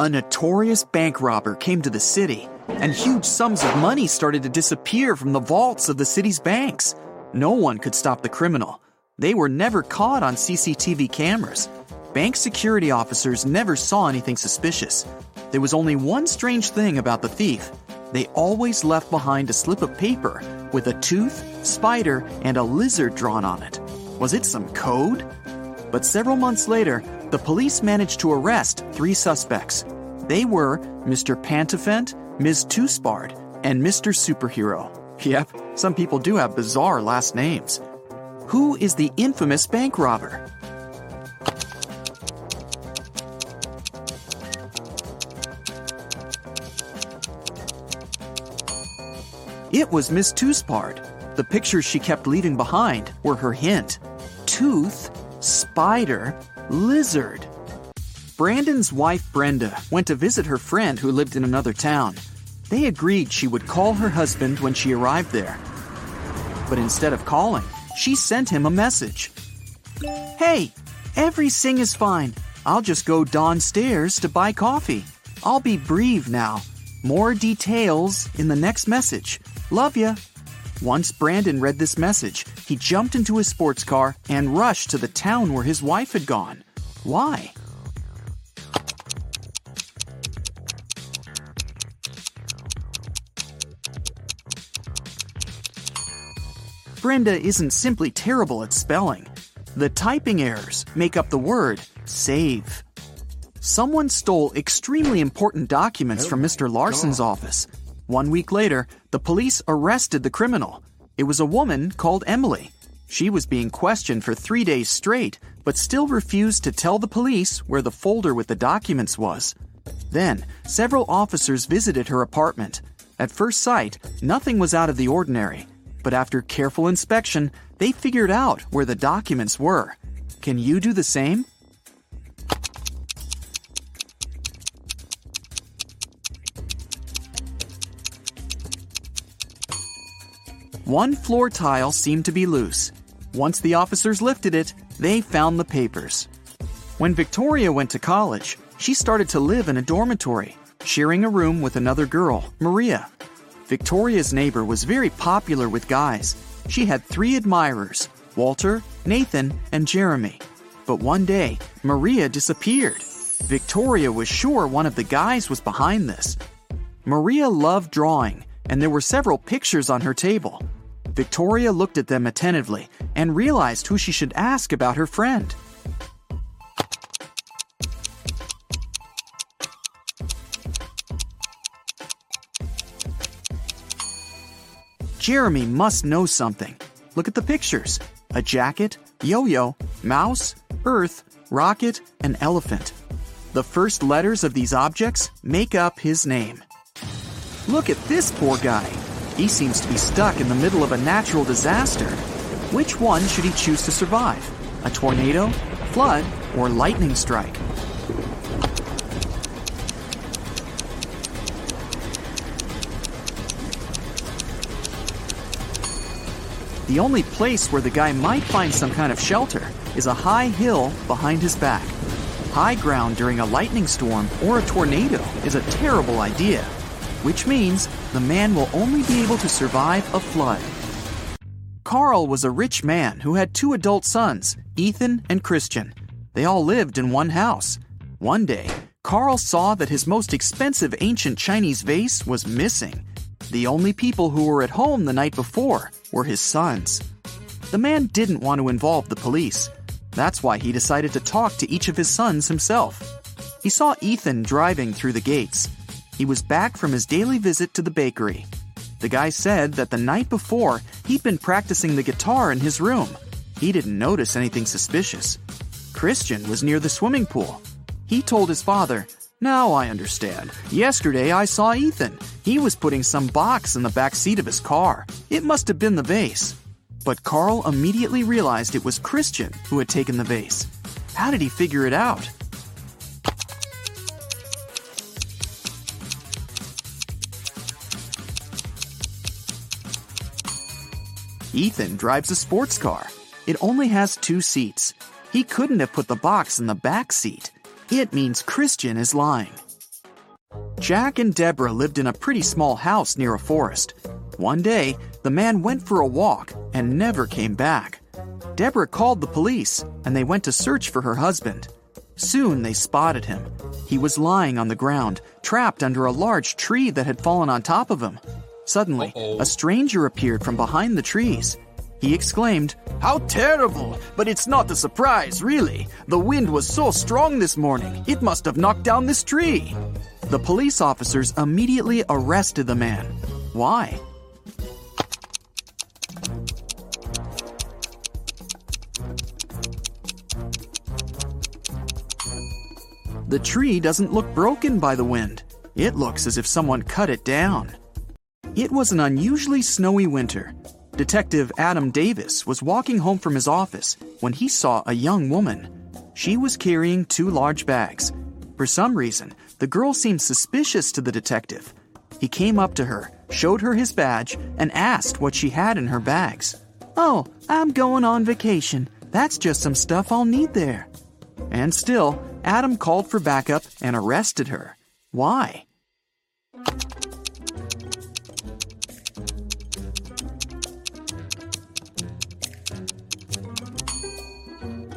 A notorious bank robber came to the city, and huge sums of money started to disappear from the vaults of the city's banks. No one could stop the criminal. They were never caught on CCTV cameras. Bank security officers never saw anything suspicious. There was only one strange thing about the thief. They always left behind a slip of paper with a tooth, spider, and a lizard drawn on it. Was it some code? But several months later, the police managed to arrest three suspects. They were Mr. Pantafent, Ms. Toospard, and Mr. Superhero. Yep, some people do have bizarre last names. Who is the infamous bank robber? It was Miss Toospard. The pictures she kept leaving behind were her hint. Tooth, spider, lizard. Brandon's wife Brenda went to visit her friend who lived in another town. They agreed she would call her husband when she arrived there. But instead of calling, she sent him a message. Hey, everything is fine. I'll just go downstairs to buy coffee. I'll be brief now. More details in the next message. Love ya. Once Brandon read this message, he jumped into his sports car and rushed to the town where his wife had gone. Why? Brenda isn't simply terrible at spelling. The typing errors make up the word save. Someone stole extremely important documents oh from Mr. Larson's office. One week later, the police arrested the criminal. It was a woman called Emily. She was being questioned for three days straight, but still refused to tell the police where the folder with the documents was. Then, several officers visited her apartment. At first sight, nothing was out of the ordinary, but after careful inspection, they figured out where the documents were. Can you do the same? One floor tile seemed to be loose. Once the officers lifted it, they found the papers. When Victoria went to college, she started to live in a dormitory, sharing a room with another girl, Maria. Victoria's neighbor was very popular with guys. She had three admirers Walter, Nathan, and Jeremy. But one day, Maria disappeared. Victoria was sure one of the guys was behind this. Maria loved drawing, and there were several pictures on her table. Victoria looked at them attentively and realized who she should ask about her friend. Jeremy must know something. Look at the pictures a jacket, yo yo, mouse, earth, rocket, and elephant. The first letters of these objects make up his name. Look at this poor guy. He seems to be stuck in the middle of a natural disaster. Which one should he choose to survive? A tornado, flood, or lightning strike? The only place where the guy might find some kind of shelter is a high hill behind his back. High ground during a lightning storm or a tornado is a terrible idea, which means the man will only be able to survive a flood. Carl was a rich man who had two adult sons, Ethan and Christian. They all lived in one house. One day, Carl saw that his most expensive ancient Chinese vase was missing. The only people who were at home the night before were his sons. The man didn't want to involve the police. That's why he decided to talk to each of his sons himself. He saw Ethan driving through the gates. He was back from his daily visit to the bakery. The guy said that the night before, he'd been practicing the guitar in his room. He didn't notice anything suspicious. Christian was near the swimming pool. He told his father, Now I understand. Yesterday I saw Ethan. He was putting some box in the back seat of his car. It must have been the vase. But Carl immediately realized it was Christian who had taken the vase. How did he figure it out? Ethan drives a sports car. It only has two seats. He couldn't have put the box in the back seat. It means Christian is lying. Jack and Deborah lived in a pretty small house near a forest. One day, the man went for a walk and never came back. Deborah called the police and they went to search for her husband. Soon they spotted him. He was lying on the ground, trapped under a large tree that had fallen on top of him. Suddenly, Uh-oh. a stranger appeared from behind the trees. He exclaimed, How terrible! But it's not a surprise, really. The wind was so strong this morning, it must have knocked down this tree. The police officers immediately arrested the man. Why? The tree doesn't look broken by the wind. It looks as if someone cut it down. It was an unusually snowy winter. Detective Adam Davis was walking home from his office when he saw a young woman. She was carrying two large bags. For some reason, the girl seemed suspicious to the detective. He came up to her, showed her his badge, and asked what she had in her bags. Oh, I'm going on vacation. That's just some stuff I'll need there. And still, Adam called for backup and arrested her. Why?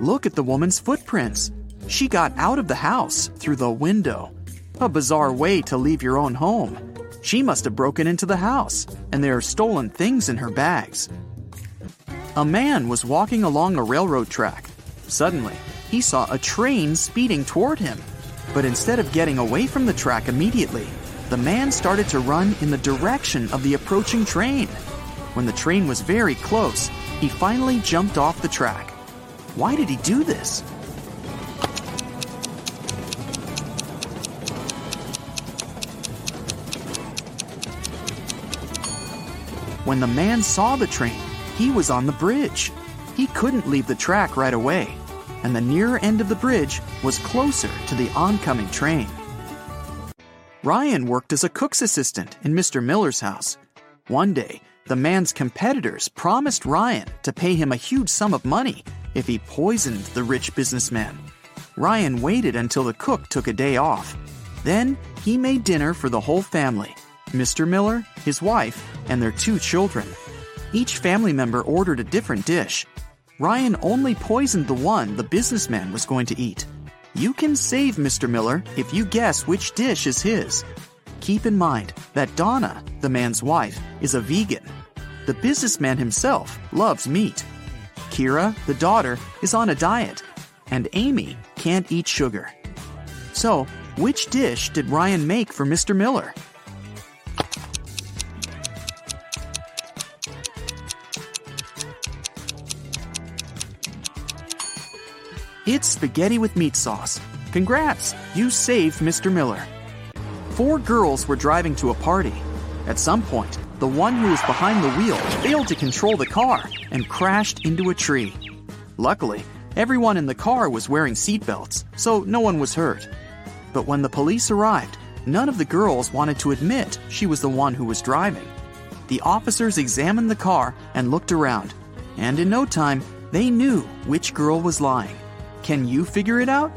Look at the woman's footprints. She got out of the house through the window. A bizarre way to leave your own home. She must have broken into the house, and there are stolen things in her bags. A man was walking along a railroad track. Suddenly, he saw a train speeding toward him. But instead of getting away from the track immediately, the man started to run in the direction of the approaching train. When the train was very close, he finally jumped off the track. Why did he do this? When the man saw the train, he was on the bridge. He couldn't leave the track right away, and the nearer end of the bridge was closer to the oncoming train. Ryan worked as a cook's assistant in Mr. Miller's house. One day, the man's competitors promised Ryan to pay him a huge sum of money if he poisoned the rich businessman. Ryan waited until the cook took a day off. Then he made dinner for the whole family Mr. Miller, his wife, and their two children. Each family member ordered a different dish. Ryan only poisoned the one the businessman was going to eat. You can save Mr. Miller if you guess which dish is his. Keep in mind that Donna, the man's wife, is a vegan. The businessman himself loves meat. Kira, the daughter, is on a diet, and Amy can't eat sugar. So, which dish did Ryan make for Mr. Miller? It's spaghetti with meat sauce. Congrats, you saved Mr. Miller. Four girls were driving to a party. At some point, the one who was behind the wheel failed to control the car and crashed into a tree. Luckily, everyone in the car was wearing seatbelts, so no one was hurt. But when the police arrived, none of the girls wanted to admit she was the one who was driving. The officers examined the car and looked around, and in no time, they knew which girl was lying. Can you figure it out?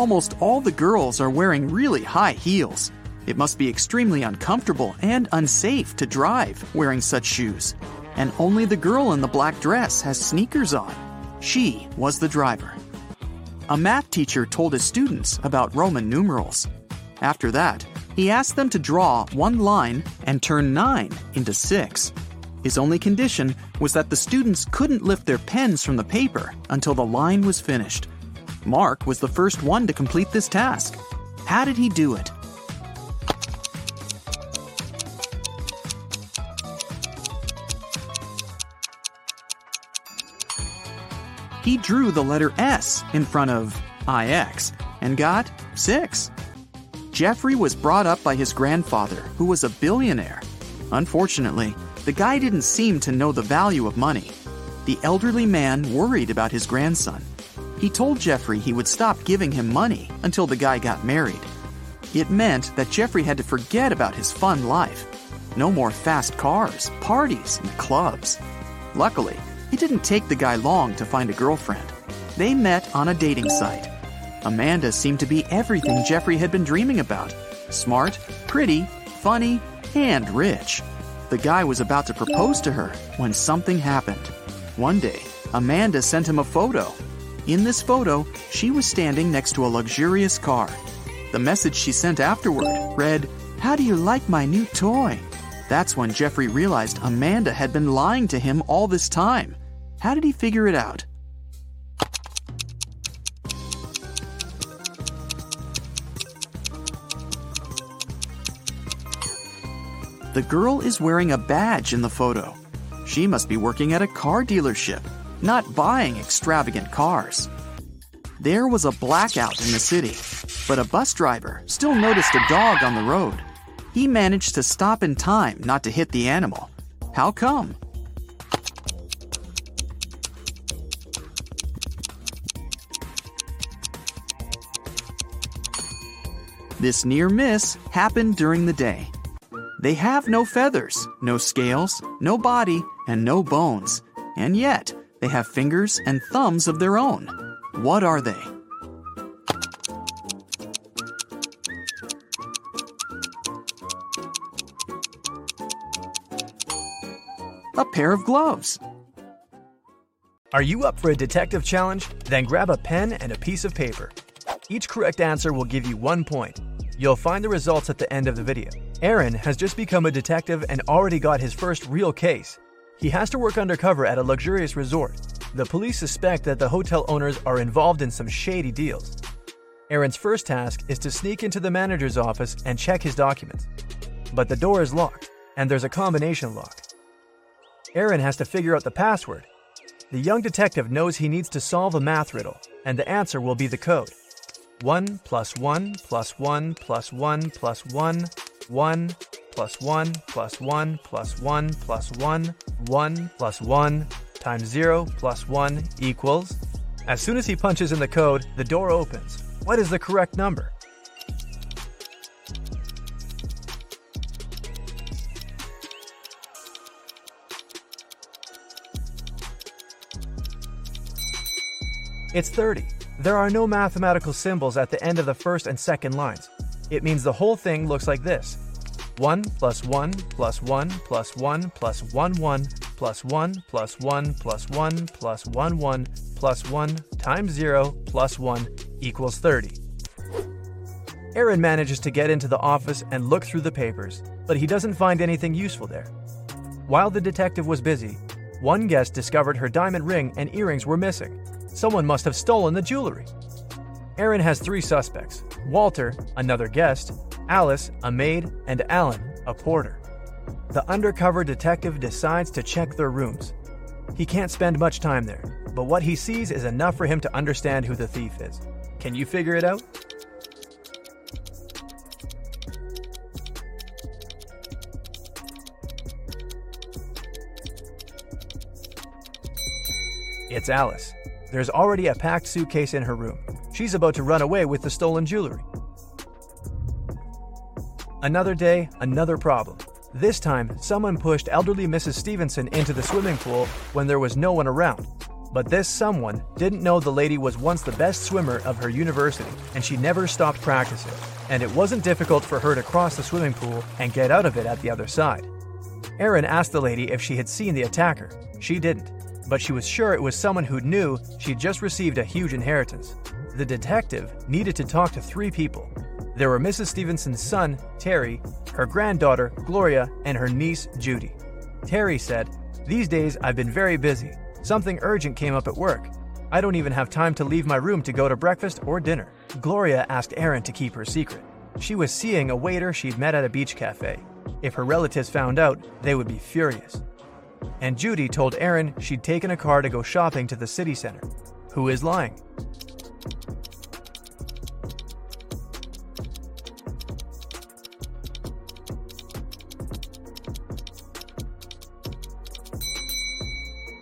Almost all the girls are wearing really high heels. It must be extremely uncomfortable and unsafe to drive wearing such shoes. And only the girl in the black dress has sneakers on. She was the driver. A math teacher told his students about Roman numerals. After that, he asked them to draw one line and turn 9 into 6. His only condition was that the students couldn't lift their pens from the paper until the line was finished. Mark was the first one to complete this task. How did he do it? He drew the letter S in front of IX and got 6. Jeffrey was brought up by his grandfather, who was a billionaire. Unfortunately, the guy didn't seem to know the value of money. The elderly man worried about his grandson. He told Jeffrey he would stop giving him money until the guy got married. It meant that Jeffrey had to forget about his fun life. No more fast cars, parties, and clubs. Luckily, It didn't take the guy long to find a girlfriend. They met on a dating site. Amanda seemed to be everything Jeffrey had been dreaming about smart, pretty, funny, and rich. The guy was about to propose to her when something happened. One day, Amanda sent him a photo. In this photo, she was standing next to a luxurious car. The message she sent afterward read, How do you like my new toy? That's when Jeffrey realized Amanda had been lying to him all this time. How did he figure it out? The girl is wearing a badge in the photo. She must be working at a car dealership, not buying extravagant cars. There was a blackout in the city, but a bus driver still noticed a dog on the road. He managed to stop in time not to hit the animal. How come? This near miss happened during the day. They have no feathers, no scales, no body, and no bones, and yet they have fingers and thumbs of their own. What are they? A pair of gloves. Are you up for a detective challenge? Then grab a pen and a piece of paper. Each correct answer will give you one point. You'll find the results at the end of the video. Aaron has just become a detective and already got his first real case. He has to work undercover at a luxurious resort. The police suspect that the hotel owners are involved in some shady deals. Aaron's first task is to sneak into the manager's office and check his documents. But the door is locked, and there's a combination lock. Aaron has to figure out the password. The young detective knows he needs to solve a math riddle, and the answer will be the code 1 plus 1 plus 1 plus 1 plus 1, 1 plus 1 plus 1 plus 1 plus 1, 1 plus 1 times 0 plus 1 equals. As soon as he punches in the code, the door opens. What is the correct number? It's 30. There are no mathematical symbols at the end of the first and second lines. It means the whole thing looks like this 1 plus 1 plus 1 plus 1 plus 1 1 plus 1 plus 1 plus 1 plus 1 1 plus 1 times 0 plus 1 equals 30. Aaron manages to get into the office and look through the papers, but he doesn't find anything useful there. While the detective was busy, one guest discovered her diamond ring and earrings were missing. Someone must have stolen the jewelry. Aaron has three suspects Walter, another guest, Alice, a maid, and Alan, a porter. The undercover detective decides to check their rooms. He can't spend much time there, but what he sees is enough for him to understand who the thief is. Can you figure it out? It's Alice. There's already a packed suitcase in her room. She's about to run away with the stolen jewelry. Another day, another problem. This time, someone pushed elderly Mrs. Stevenson into the swimming pool when there was no one around. But this someone didn't know the lady was once the best swimmer of her university, and she never stopped practicing. And it wasn't difficult for her to cross the swimming pool and get out of it at the other side. Aaron asked the lady if she had seen the attacker. She didn't but she was sure it was someone who knew she'd just received a huge inheritance. The detective needed to talk to three people. There were Mrs. Stevenson's son, Terry, her granddaughter, Gloria, and her niece, Judy. Terry said, These days I've been very busy. Something urgent came up at work. I don't even have time to leave my room to go to breakfast or dinner. Gloria asked Aaron to keep her secret. She was seeing a waiter she'd met at a beach cafe. If her relatives found out, they would be furious and Judy told Aaron she'd taken a car to go shopping to the city center. Who is lying?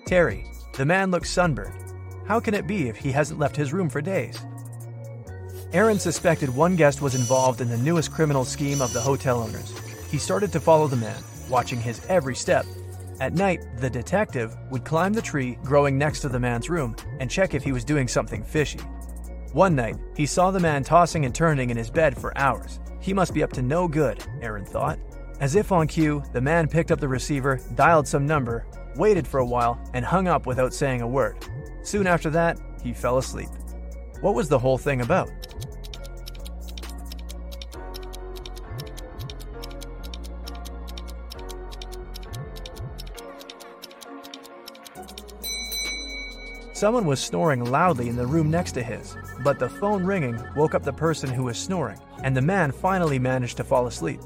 Terry. The man looks sunburned. How can it be if he hasn't left his room for days? Aaron suspected one guest was involved in the newest criminal scheme of the hotel owners. He started to follow the man, watching his every step At night, the detective would climb the tree growing next to the man's room and check if he was doing something fishy. One night, he saw the man tossing and turning in his bed for hours. He must be up to no good, Aaron thought. As if on cue, the man picked up the receiver, dialed some number, waited for a while, and hung up without saying a word. Soon after that, he fell asleep. What was the whole thing about? Someone was snoring loudly in the room next to his, but the phone ringing woke up the person who was snoring, and the man finally managed to fall asleep.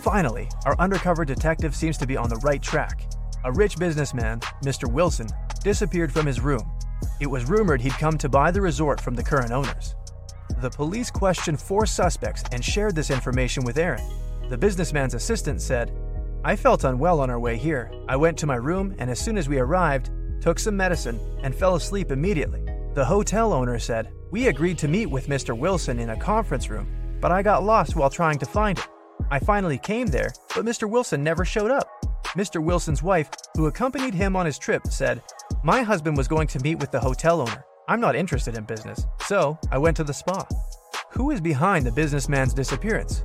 Finally, our undercover detective seems to be on the right track. A rich businessman, Mr. Wilson, disappeared from his room. It was rumored he'd come to buy the resort from the current owners. The police questioned four suspects and shared this information with Aaron. The businessman's assistant said, I felt unwell on our way here. I went to my room, and as soon as we arrived, took some medicine, and fell asleep immediately. The hotel owner said, We agreed to meet with Mr. Wilson in a conference room, but I got lost while trying to find him. I finally came there, but Mr. Wilson never showed up. Mr. Wilson's wife, who accompanied him on his trip, said, My husband was going to meet with the hotel owner. I'm not interested in business, so I went to the spa. Who is behind the businessman's disappearance?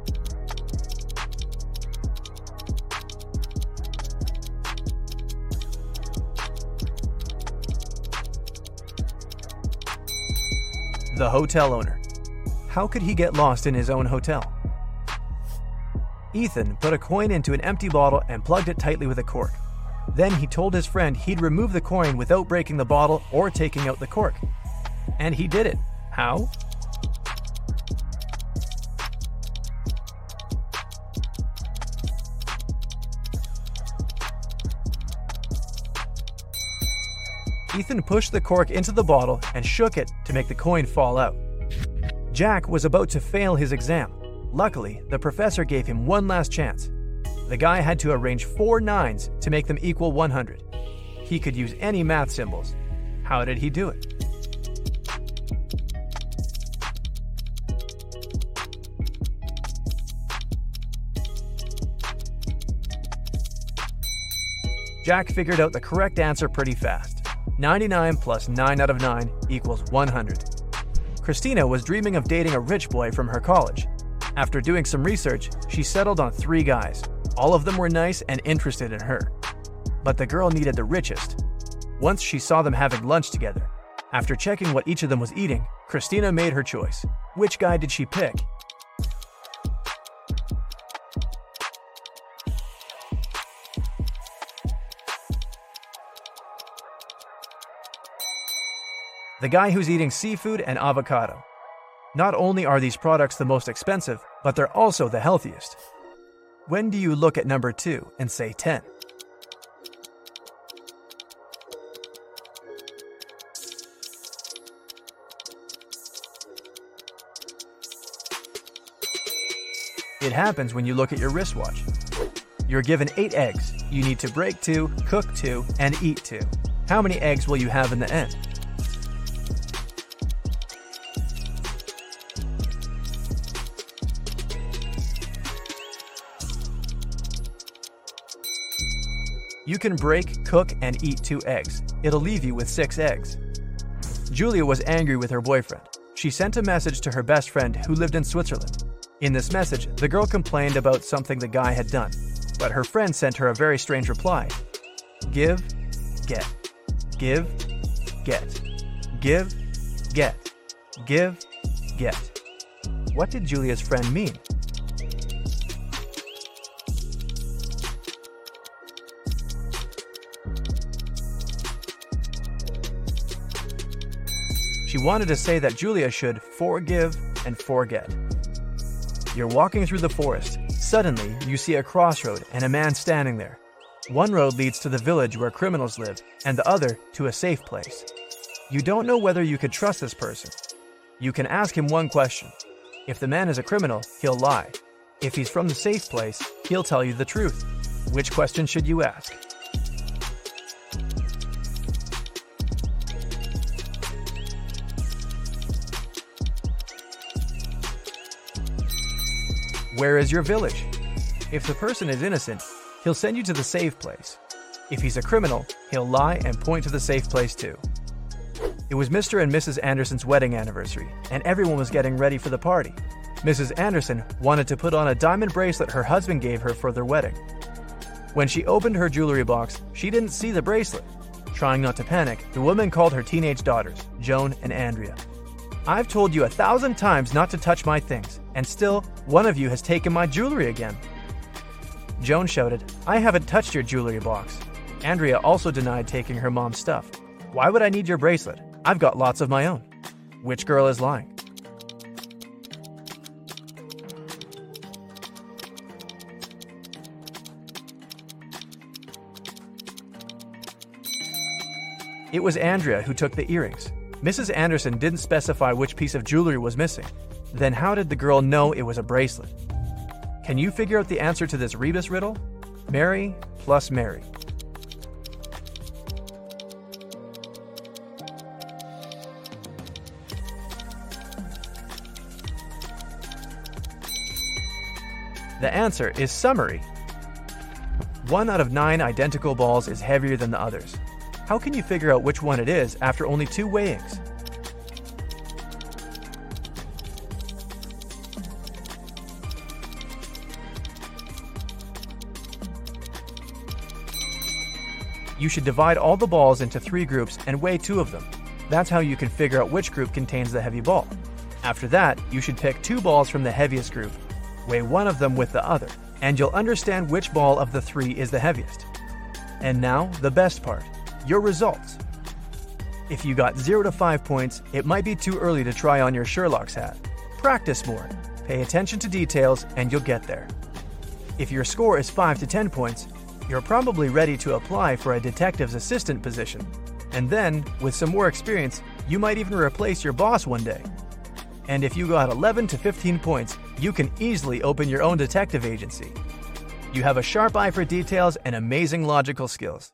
the hotel owner. How could he get lost in his own hotel? Ethan put a coin into an empty bottle and plugged it tightly with a cork. Then he told his friend he'd remove the coin without breaking the bottle or taking out the cork. And he did it. How? Ethan pushed the cork into the bottle and shook it to make the coin fall out. Jack was about to fail his exam. Luckily, the professor gave him one last chance. The guy had to arrange four nines to make them equal 100. He could use any math symbols. How did he do it? Jack figured out the correct answer pretty fast. 99 plus 9 out of 9 equals 100. Christina was dreaming of dating a rich boy from her college. After doing some research, she settled on three guys. All of them were nice and interested in her. But the girl needed the richest. Once she saw them having lunch together. After checking what each of them was eating, Christina made her choice. Which guy did she pick? the guy who's eating seafood and avocado. Not only are these products the most expensive, but they're also the healthiest. When do you look at number 2 and say 10? It happens when you look at your wristwatch. You're given 8 eggs. You need to break 2, cook 2, and eat 2. How many eggs will you have in the end? You can break, cook, and eat two eggs. It'll leave you with six eggs. Julia was angry with her boyfriend. She sent a message to her best friend who lived in Switzerland. In this message, the girl complained about something the guy had done, but her friend sent her a very strange reply Give, get. Give, get. Give, get. Give, get. What did Julia's friend mean? She wanted to say that Julia should forgive and forget. You're walking through the forest. Suddenly, you see a crossroad and a man standing there. One road leads to the village where criminals live, and the other to a safe place. You don't know whether you could trust this person. You can ask him one question. If the man is a criminal, he'll lie. If he's from the safe place, he'll tell you the truth. Which question should you ask? Where is your village? If the person is innocent, he'll send you to the safe place. If he's a criminal, he'll lie and point to the safe place too. It was Mr. and Mrs. Anderson's wedding anniversary, and everyone was getting ready for the party. Mrs. Anderson wanted to put on a diamond bracelet her husband gave her for their wedding. When she opened her jewelry box, she didn't see the bracelet. Trying not to panic, the woman called her teenage daughters, Joan and Andrea. I've told you a thousand times not to touch my things, and still, one of you has taken my jewelry again. Joan shouted, I haven't touched your jewelry box. Andrea also denied taking her mom's stuff. Why would I need your bracelet? I've got lots of my own. Which girl is lying? It was Andrea who took the earrings. Mrs. Anderson didn't specify which piece of jewelry was missing. Then how did the girl know it was a bracelet? Can you figure out the answer to this rebus riddle? Mary plus Mary. The answer is summary. One out of nine identical balls is heavier than the others. How can you figure out which one it is after only two weighings? You should divide all the balls into three groups and weigh two of them. That's how you can figure out which group contains the heavy ball. After that, you should pick two balls from the heaviest group, weigh one of them with the other, and you'll understand which ball of the three is the heaviest. And now, the best part your results. If you got 0 to 5 points, it might be too early to try on your Sherlock's hat. Practice more, pay attention to details, and you'll get there. If your score is 5 to 10 points, you're probably ready to apply for a detective's assistant position. And then, with some more experience, you might even replace your boss one day. And if you got 11 to 15 points, you can easily open your own detective agency. You have a sharp eye for details and amazing logical skills.